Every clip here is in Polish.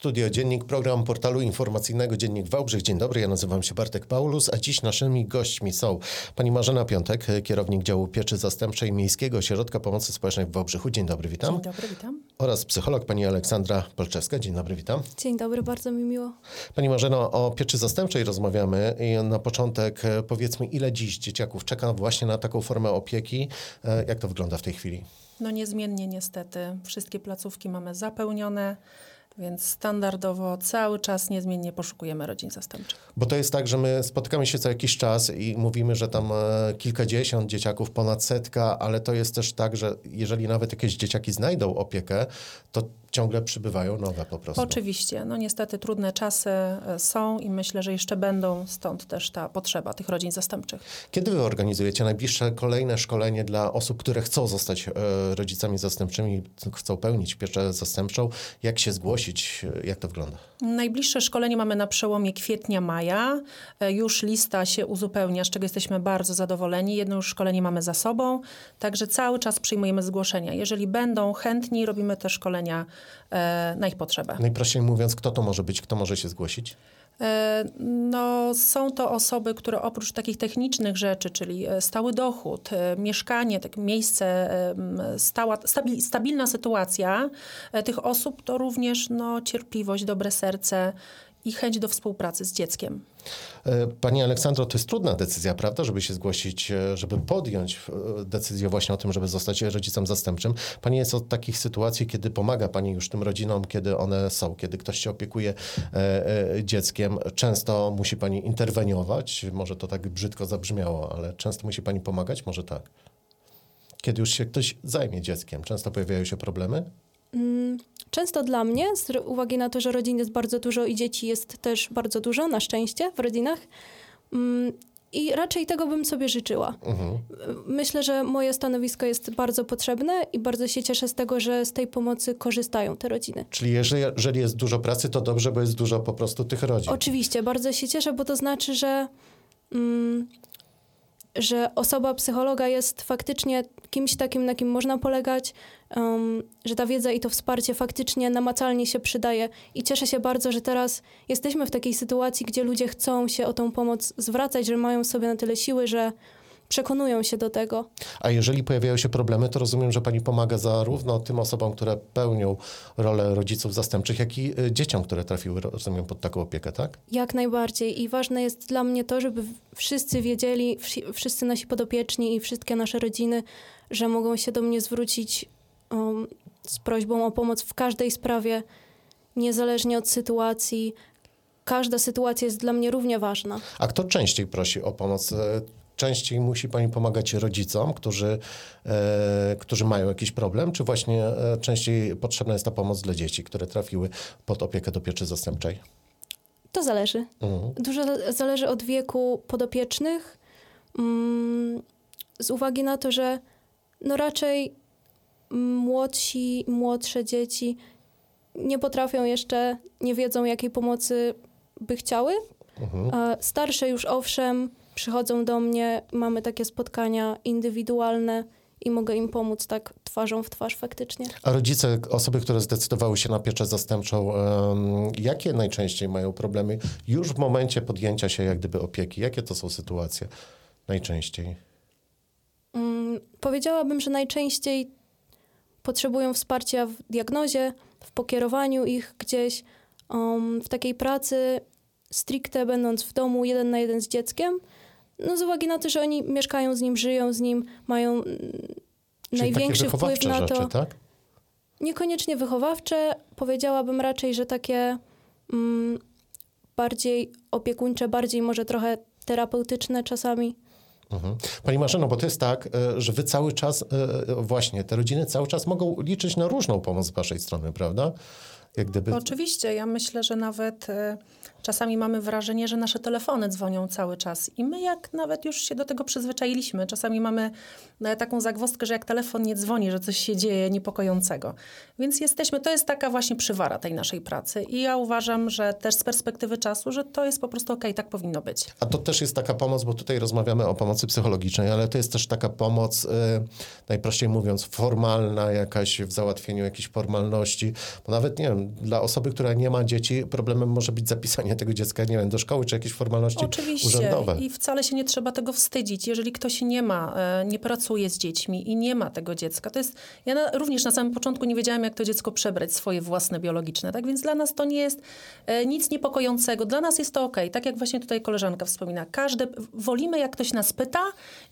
Studio Dziennik, program portalu informacyjnego Dziennik Wałbrzych. Dzień dobry, ja nazywam się Bartek Paulus, a dziś naszymi gośćmi są pani Marzena Piątek, kierownik działu pieczy zastępczej Miejskiego Ośrodka Pomocy Społecznej w Wałbrzychu. Dzień dobry, witam. Dzień dobry, witam. Oraz psycholog pani Aleksandra Polczewska. Dzień dobry, witam. Dzień dobry, bardzo mi miło. Pani Marzeno, o pieczy zastępczej rozmawiamy i na początek e, powiedzmy, ile dziś dzieciaków czeka właśnie na taką formę opieki? E, Jak to wygląda w tej chwili? No niezmiennie niestety. Wszystkie placówki mamy zapełnione, więc standardowo cały czas niezmiennie poszukujemy rodzin zastępczych. Bo to jest tak, że my spotykamy się co jakiś czas i mówimy, że tam e, kilkadziesiąt dzieciaków, ponad setka, ale to jest też tak, że jeżeli nawet jakieś dzieciaki znajdą opiekę, to ciągle przybywają nowe po prostu. Oczywiście, no niestety trudne czasy e, są i myślę, że jeszcze będą, stąd też ta potrzeba tych rodzin zastępczych. Kiedy wy organizujecie najbliższe kolejne szkolenie dla osób, które chcą zostać e, rodzicami zastępczymi, chcą pełnić pieczę zastępczą? Jak się zgłosić? E, Jak to wygląda? Najbliższe szkolenie mamy na przełomie kwietnia-maja. Już lista się uzupełnia, z czego jesteśmy bardzo zadowoleni. Jedno już szkolenie mamy za sobą, także cały czas przyjmujemy zgłoszenia. Jeżeli będą chętni, robimy te szkolenia na ich potrzebę. Najprościej mówiąc, kto to może być, kto może się zgłosić? E, No, są to osoby, które oprócz takich technicznych rzeczy, czyli e, stały dochód, e, mieszkanie, tak miejsce, e, stała, stabi, stabilna sytuacja e, tych osób, to również no, cierpliwość, dobre serce i chęć do współpracy z dzieckiem. E, Pani Aleksandro, to jest trudna decyzja, prawda, żeby się zgłosić, e, żeby podjąć e, decyzję właśnie o tym, żeby zostać rodzicem zastępczym. Pani jest od takich sytuacji, kiedy pomaga Pani już tym rodzinom, kiedy one są, kiedy ktoś się opiekuje dzieckiem. Często musi Pani interweniować, może to tak brzydko zabrzmiało, ale często musi Pani pomagać, może tak. Kiedy już się ktoś zajmie dzieckiem, często pojawiają się problemy? Mm, Często dla mnie, z uwagi na to, że rodzin jest bardzo dużo i dzieci jest też bardzo dużo, na szczęście, w rodzinach. Mm, I raczej tego bym sobie życzyła. Mhm. Myślę, że moje stanowisko jest bardzo potrzebne i bardzo się cieszę z tego, że z tej pomocy korzystają te rodziny. Czyli jeżeli, jeżeli jest dużo pracy, to dobrze, bo jest dużo po prostu tych rodzin. Oczywiście, bardzo się cieszę, bo to znaczy, że, mm, że osoba psychologa jest faktycznie kimś takim, na kim można polegać, um, że ta wiedza i to wsparcie faktycznie namacalnie się przydaje. I cieszę się bardzo, że teraz jesteśmy w takiej sytuacji, gdzie ludzie chcą się o tą pomoc zwracać, że mają sobie na tyle siły, że przekonują się do tego. A jeżeli pojawiają się problemy, to rozumiem, że pani pomaga zarówno tym osobom, które pełnią rolę rodziców zastępczych, jak i y, dzieciom, które trafiły, rozumiem, pod taką opiekę, tak? Jak najbardziej. I ważne jest dla mnie to, żeby wszyscy wiedzieli, wszyscy nasi podopieczni i wszystkie nasze rodziny, że mogą się do mnie zwrócić um, z prośbą o pomoc w każdej sprawie, niezależnie od sytuacji. Każda sytuacja jest dla mnie równie ważna. A kto częściej prosi o pomoc? Częściej musi pani pomagać rodzicom, którzy, e, którzy mają jakiś problem, czy właśnie e, częściej potrzebna jest ta pomoc dla dzieci, które trafiły pod opiekę do pieczy zastępczej? To zależy. Mhm. Dużo za- zależy od wieku podopiecznych, mm, z uwagi na to, że no raczej młodsi, młodsze dzieci nie potrafią jeszcze, nie wiedzą jakiej pomocy by chciały. Mhm. Starsze już owszem, przychodzą do mnie, mamy takie spotkania indywidualne i mogę im pomóc tak twarzą w twarz faktycznie. A rodzice, osoby, które zdecydowały się na pieczę zastępczą, em, jakie najczęściej mają problemy już w momencie podjęcia się jak gdyby opieki? Jakie to są sytuacje najczęściej? Mm, powiedziałabym, że najczęściej potrzebują wsparcia w diagnozie, w pokierowaniu ich gdzieś, um, w takiej pracy stricte będąc w domu jeden na jeden z dzieckiem. No z uwagi na to, że oni mieszkają z nim, żyją z nim, mają mm, Czyli największy takie wpływ na to. rzeczy, tak? Niekoniecznie wychowawcze, powiedziałabym raczej, że takie mm, bardziej opiekuńcze, bardziej może trochę terapeutyczne czasami. Mhm. Pani Marzeno, bo to jest tak, e, że wy cały czas, e, właśnie, te rodziny cały czas mogą liczyć na różną pomoc z waszej strony, prawda? Jak gdyby... Oczywiście, ja myślę, że nawet e, Czasami mamy wrażenie, że nasze telefony dzwonią cały czas i my jak nawet już się do tego przyzwyczailiśmy. Czasami mamy e, taką zagwozdkę, że jak telefon nie dzwoni, że coś się dzieje niepokojącego. Więc jesteśmy, to jest taka właśnie przywara tej naszej pracy i ja uważam, że też z perspektywy czasu, że to jest po prostu okej, okay, tak powinno być. A to też jest taka pomoc, bo tutaj rozmawiamy o pomocy psychologicznej, ale to jest też taka pomoc, yy, najprościej mówiąc, formalna jakaś w załatwieniu jakichś formalności, bo nawet, nie wiem, dla osoby, która nie ma dzieci, problemem może być zapisanie tego dziecka, nie wiem, do szkoły, czy jakieś formalności Oczywiście. urzędowe. i wcale się nie trzeba tego wstydzić. Jeżeli ktoś nie ma, e, nie pracuje z dziećmi i nie ma tego dziecka, to jest, ja na, również na samym początku nie wiedziałam, jak to dziecko przebrać, swoje własne biologiczne, tak więc dla nas to nie jest e, nic niepokojącego, dla nas jest to ok, tak jak właśnie tutaj koleżanka wspomina, każde, wolimy jak ktoś nas pyta,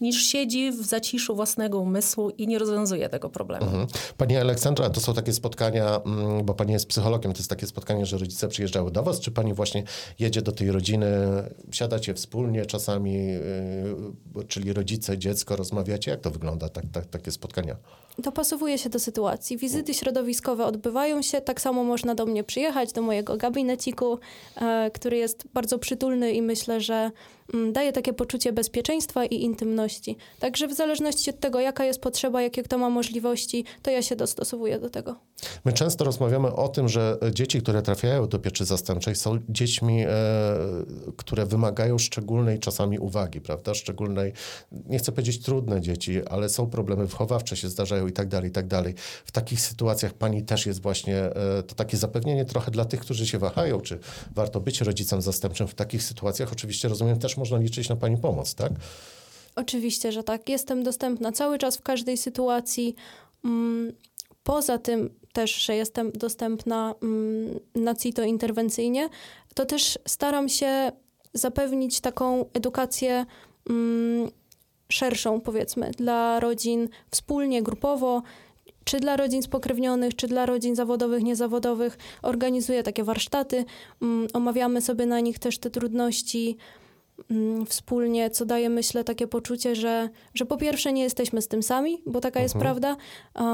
niż siedzi w zaciszu własnego umysłu i nie rozwiązuje tego problemu. Mhm. Pani Aleksandra, to są takie spotkania, mm, bo pani jest psychologiem, to jest takie spotkanie, że rodzice przyjeżdżały do was, czy pani właśnie jedzie do tej rodziny, siadacie wspólnie czasami, yy, czyli rodzice, dziecko, rozmawiacie? Jak to wygląda, tak, tak, takie spotkania? Dopasowuje się do sytuacji. Wizyty środowiskowe odbywają się, tak samo można do mnie przyjechać, do mojego gabineciku, e, który jest bardzo przytulny i myślę, że daje takie poczucie bezpieczeństwa i intymności. Także w zależności od tego, jaka jest potrzeba, jakie kto ma możliwości, to ja się dostosowuję do tego. My często rozmawiamy o tym, że dzieci, które trafiają do pieczy zastępczej, są dziećmi, e, które wymagają szczególnej czasami uwagi, prawda? Szczególnej, nie chcę powiedzieć trudne dzieci, ale są problemy wychowawcze, się zdarzają i tak dalej, i tak dalej. W takich sytuacjach pani też jest właśnie e, to takie zapewnienie trochę dla tych, którzy się wahają, czy warto być rodzicem zastępczym w takich sytuacjach. Oczywiście rozumiem też można liczyć na Pani pomoc, tak? Oczywiście, że tak. Jestem dostępna cały czas w każdej sytuacji. Mm, poza tym też, że jestem dostępna mm, na CITO interwencyjnie, to też staram się zapewnić taką edukację mm, szerszą, powiedzmy, dla rodzin wspólnie, grupowo, czy dla rodzin spokrewnionych, czy dla rodzin zawodowych, niezawodowych. Organizuję takie warsztaty, omawiamy sobie na nich też te trudności wspólnie, co daje, myślę, takie poczucie, że, że po pierwsze nie jesteśmy z tym sami, bo taka jest mhm. prawda,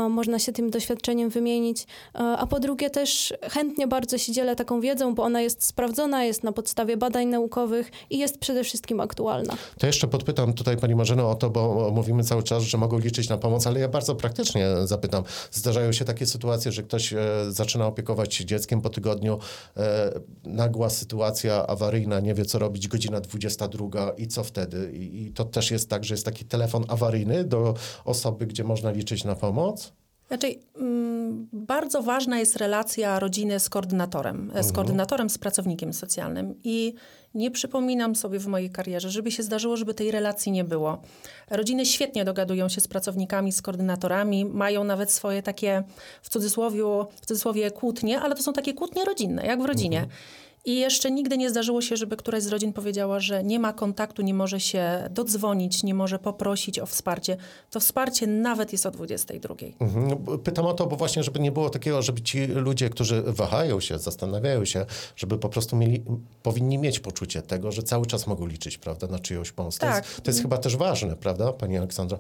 można się tym doświadczeniem wymienić, a po drugie też chętnie bardzo się dzielę taką wiedzą, bo ona jest sprawdzona, jest na podstawie badań naukowych i jest przede wszystkim aktualna. To jeszcze podpytam tutaj Pani Marzeno o to, bo mówimy cały czas, że mogą liczyć na pomoc, ale ja bardzo praktycznie zapytam. Zdarzają się takie sytuacje, że ktoś e, zaczyna opiekować się dzieckiem po tygodniu, e, nagła sytuacja awaryjna, nie wie co robić, godzina 20 druga i co wtedy? I, I, to też jest tak, że jest taki telefon awaryjny do osoby, gdzie można liczyć na pomoc? Znaczy, mm, bardzo ważna jest relacja rodziny z koordynatorem, z mhm. koordynatorem, z pracownikiem socjalnym. I nie przypominam sobie w mojej karierze, żeby się zdarzyło, żeby tej relacji nie było. Rodziny świetnie dogadują się z pracownikami, z koordynatorami, mają nawet swoje takie w cudzysłowie, w cudzysłowie kłótnie, ale to są takie kłótnie rodzinne, jak w rodzinie. Mhm. I jeszcze nigdy nie zdarzyło się, żeby któraś z rodzin powiedziała, że nie ma kontaktu, nie może się dodzwonić, nie może poprosić o wsparcie. To wsparcie nawet jest o 22. Mhm. No, pytam o to, bo właśnie, żeby nie było takiego, żeby ci ludzie, którzy wahają się, zastanawiają się, żeby po prostu mieli, powinni mieć poczucie tego, że cały czas mogą liczyć, prawda, na czyjąś pomoc. Tak. To, jest, to jest chyba też ważne, prawda, Pani Aleksandra?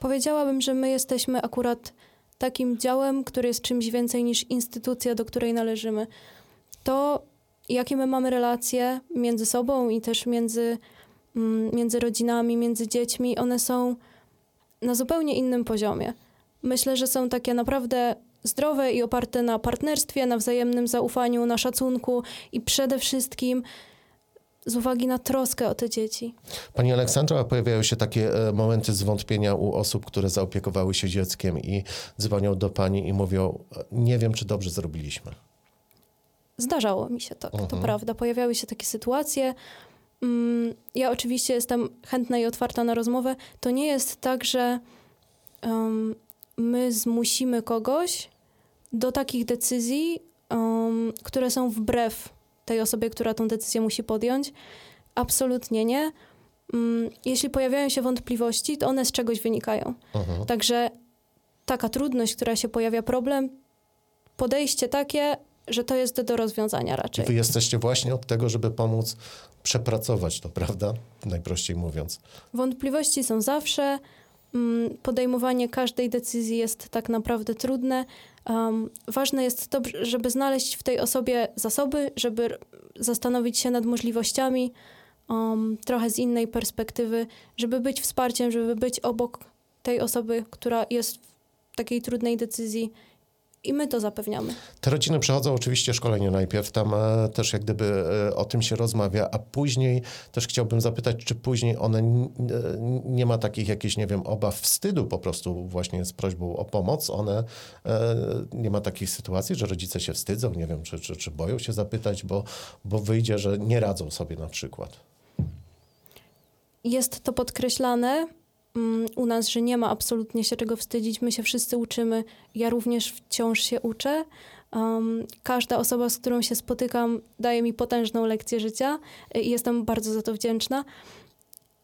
Powiedziałabym, że my jesteśmy akurat takim działem, który jest czymś więcej niż instytucja, do której należymy. To jakie my mamy relacje między sobą i też między, mm, między rodzinami, między dziećmi, one są na zupełnie innym poziomie. Myślę, że są takie naprawdę zdrowe i oparte na partnerstwie, na wzajemnym zaufaniu, na szacunku i przede wszystkim z uwagi na troskę o te dzieci. Pani Aleksandra, pojawiają się takie e, momenty zwątpienia u osób, które zaopiekowały się dzieckiem i dzwonią do pani i mówią: Nie wiem, czy dobrze zrobiliśmy. Zdarzało mi się tak, to mhm. prawda. Pojawiały się takie sytuacje. Mm, ja oczywiście jestem chętna i otwarta na rozmowę. To nie jest tak, że um, my zmusimy kogoś do takich decyzji, um, które są wbrew tej osobie, która tą decyzję musi podjąć. Absolutnie nie. Um, jeśli pojawiają się wątpliwości, to one z czegoś wynikają. Mhm. Także taka trudność, która się pojawia, problem, podejście takie, że to jest do rozwiązania raczej. Wy jesteście właśnie od tego, żeby pomóc przepracować to, prawda? Najprościej mówiąc. Wątpliwości są zawsze. Mm, podejmowanie każdej decyzji jest tak naprawdę trudne. Um, ważne jest to, żeby znaleźć w tej osobie zasoby, żeby zastanowić się nad możliwościami, um, trochę z innej perspektywy, żeby być wsparciem, żeby być obok tej osoby, która jest w takiej trudnej decyzji i my to zapewniamy. Te rodziny przechodzą oczywiście szkolenie najpierw, tam e, też jak gdyby e, o tym się rozmawia, a później też chciałbym zapytać, czy później one e, nie ma takich jakichś, nie wiem, obaw, wstydu po prostu właśnie z prośbą o pomoc. One nie ma takiej sytuacji, że rodzice się wstydzą, nie wiem, czy, czy, czy boją się zapytać, bo, bo wyjdzie, że nie radzą sobie na przykład. Jest to podkreślane u nas, że nie ma absolutnie się czego wstydzić. My się wszyscy uczymy. Ja również wciąż się uczę. Um, każda osoba, z którą się spotykam, daje mi potężną lekcję życia i jestem bardzo za to wdzięczna.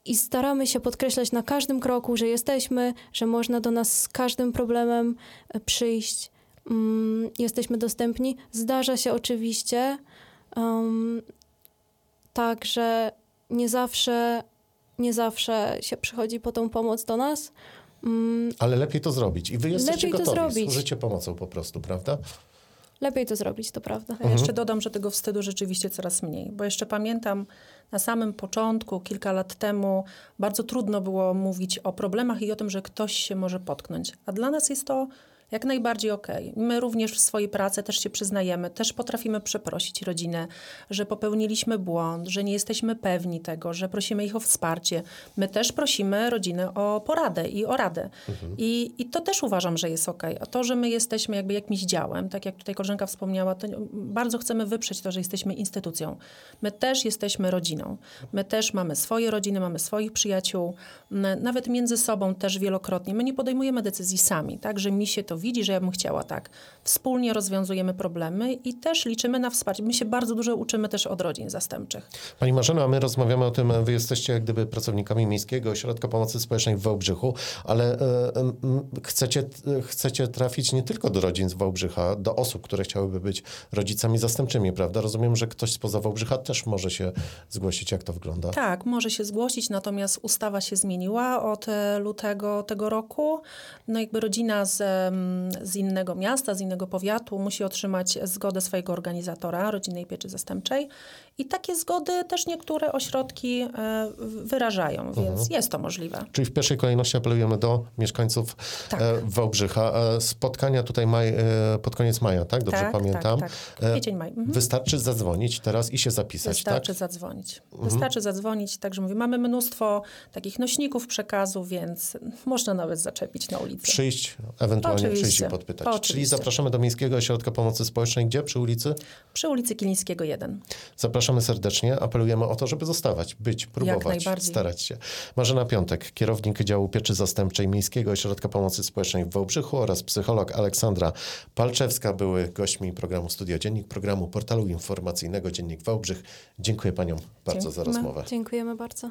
I staramy się podkreślać na każdym kroku, że jesteśmy, że można do nas z każdym problemem y, przyjść. Mm, jesteśmy dostępni. Zdarza się oczywiście um, tak, że nie zawsze, nie zawsze się przychodzi po tą pomoc do nas. Mm, Ale lepiej to zrobić i wy jesteście Lepiej to gotowi, zrobić. służycie pomocą po prostu, prawda? lepiej to zrobić, to prawda. Ja jeszcze dodam, że tego wstydu rzeczywiście coraz mniej, bo jeszcze pamiętam na samym początku, kilka lat temu, bardzo trudno było mówić o problemach i o tym, że ktoś się może potknąć. A dla nas jest to jak najbardziej okej. My również w swojej pracy też się przyznajemy, też potrafimy przeprosić rodzinę, że popełniliśmy błąd, że nie jesteśmy pewni tego, że prosimy ich o wsparcie. My też prosimy rodzinę o poradę i o radę. I, I to też uważam, że jest okej. A to, że my jesteśmy jakby jakimś działem, tak jak tutaj koleżanka wspomniała, to bardzo chcemy wyprzeć to, że jesteśmy instytucją. My też jesteśmy rodziną. My też mamy swoje rodziny, mamy swoich przyjaciół, nawet między sobą też wielokrotnie. My nie podejmujemy decyzji sami, tak, że mi się to widzi, że ja bym chciała tak. Wspólnie rozwiązujemy problemy i też liczymy na wsparcie. My się bardzo dużo uczymy też od rodzin zastępczych. Pani Marzeno, a my rozmawiamy o tym, wy jesteście jak gdyby pracownikami Miejskiego Ośrodka Pomocy Społecznej w Wałbrzychu, ale e, chcecie, chcecie trafić nie tylko do rodzin z Wałbrzycha, do osób, które chciałyby być rodzicami zastępczymi, prawda? Rozumiem, że ktoś spoza Wałbrzycha też może się zgłosić, jak to wygląda. Tak, może się zgłosić, natomiast ustawa się zmieniła od e, lutego tego roku. No jakby rodzina z, z innego miasta, z innego powiatu musi otrzymać zgodę swojego organizatora rodzinnej pieczy zastępczej i takie zgody też niektóre ośrodki e, wyrażają, więc jest to możliwe. Czyli w pierwszej kolejności apelujemy do mieszkańców Tak. e, Wałbrzycha. E, spotkania tutaj maj, pod koniec maja, tak? Dobrze tak, pamiętam. Tak, tak. Kwiecień, maj. Mhm. Wystarczy zadzwonić teraz i się zapisać, Wystarczy tak? zadzwonić. Wystarczy zadzwonić. Także mówię, mamy mnóstwo takich nośników przekazu, więc można nawet zaczepić na ulicy. Przyjść, ewentualnie Oczywiście. przyjść i podpytać. Czyli Oczywiście. zapraszamy do Miejskiego Ośrodka Pomocy Społecznej. Gdzie? Przy ulicy? Przy ulicy Kilińskiego 1. Zapraszamy Zapraszamy serdecznie, apelujemy o to, żeby zostawać, być, próbować, starać się. Marzena Piątek, kierownik działu pieczy zastępczej Miejskiego Ośrodka Pomocy Społecznej w Wałbrzychu oraz psycholog Aleksandra Palczewska były gośćmi programu Studio Dziennik, programu portalu informacyjnego Dziennik Wałbrzych. Dziękuję paniom bardzo Dziękujemy. za rozmowę. Dziękujemy bardzo.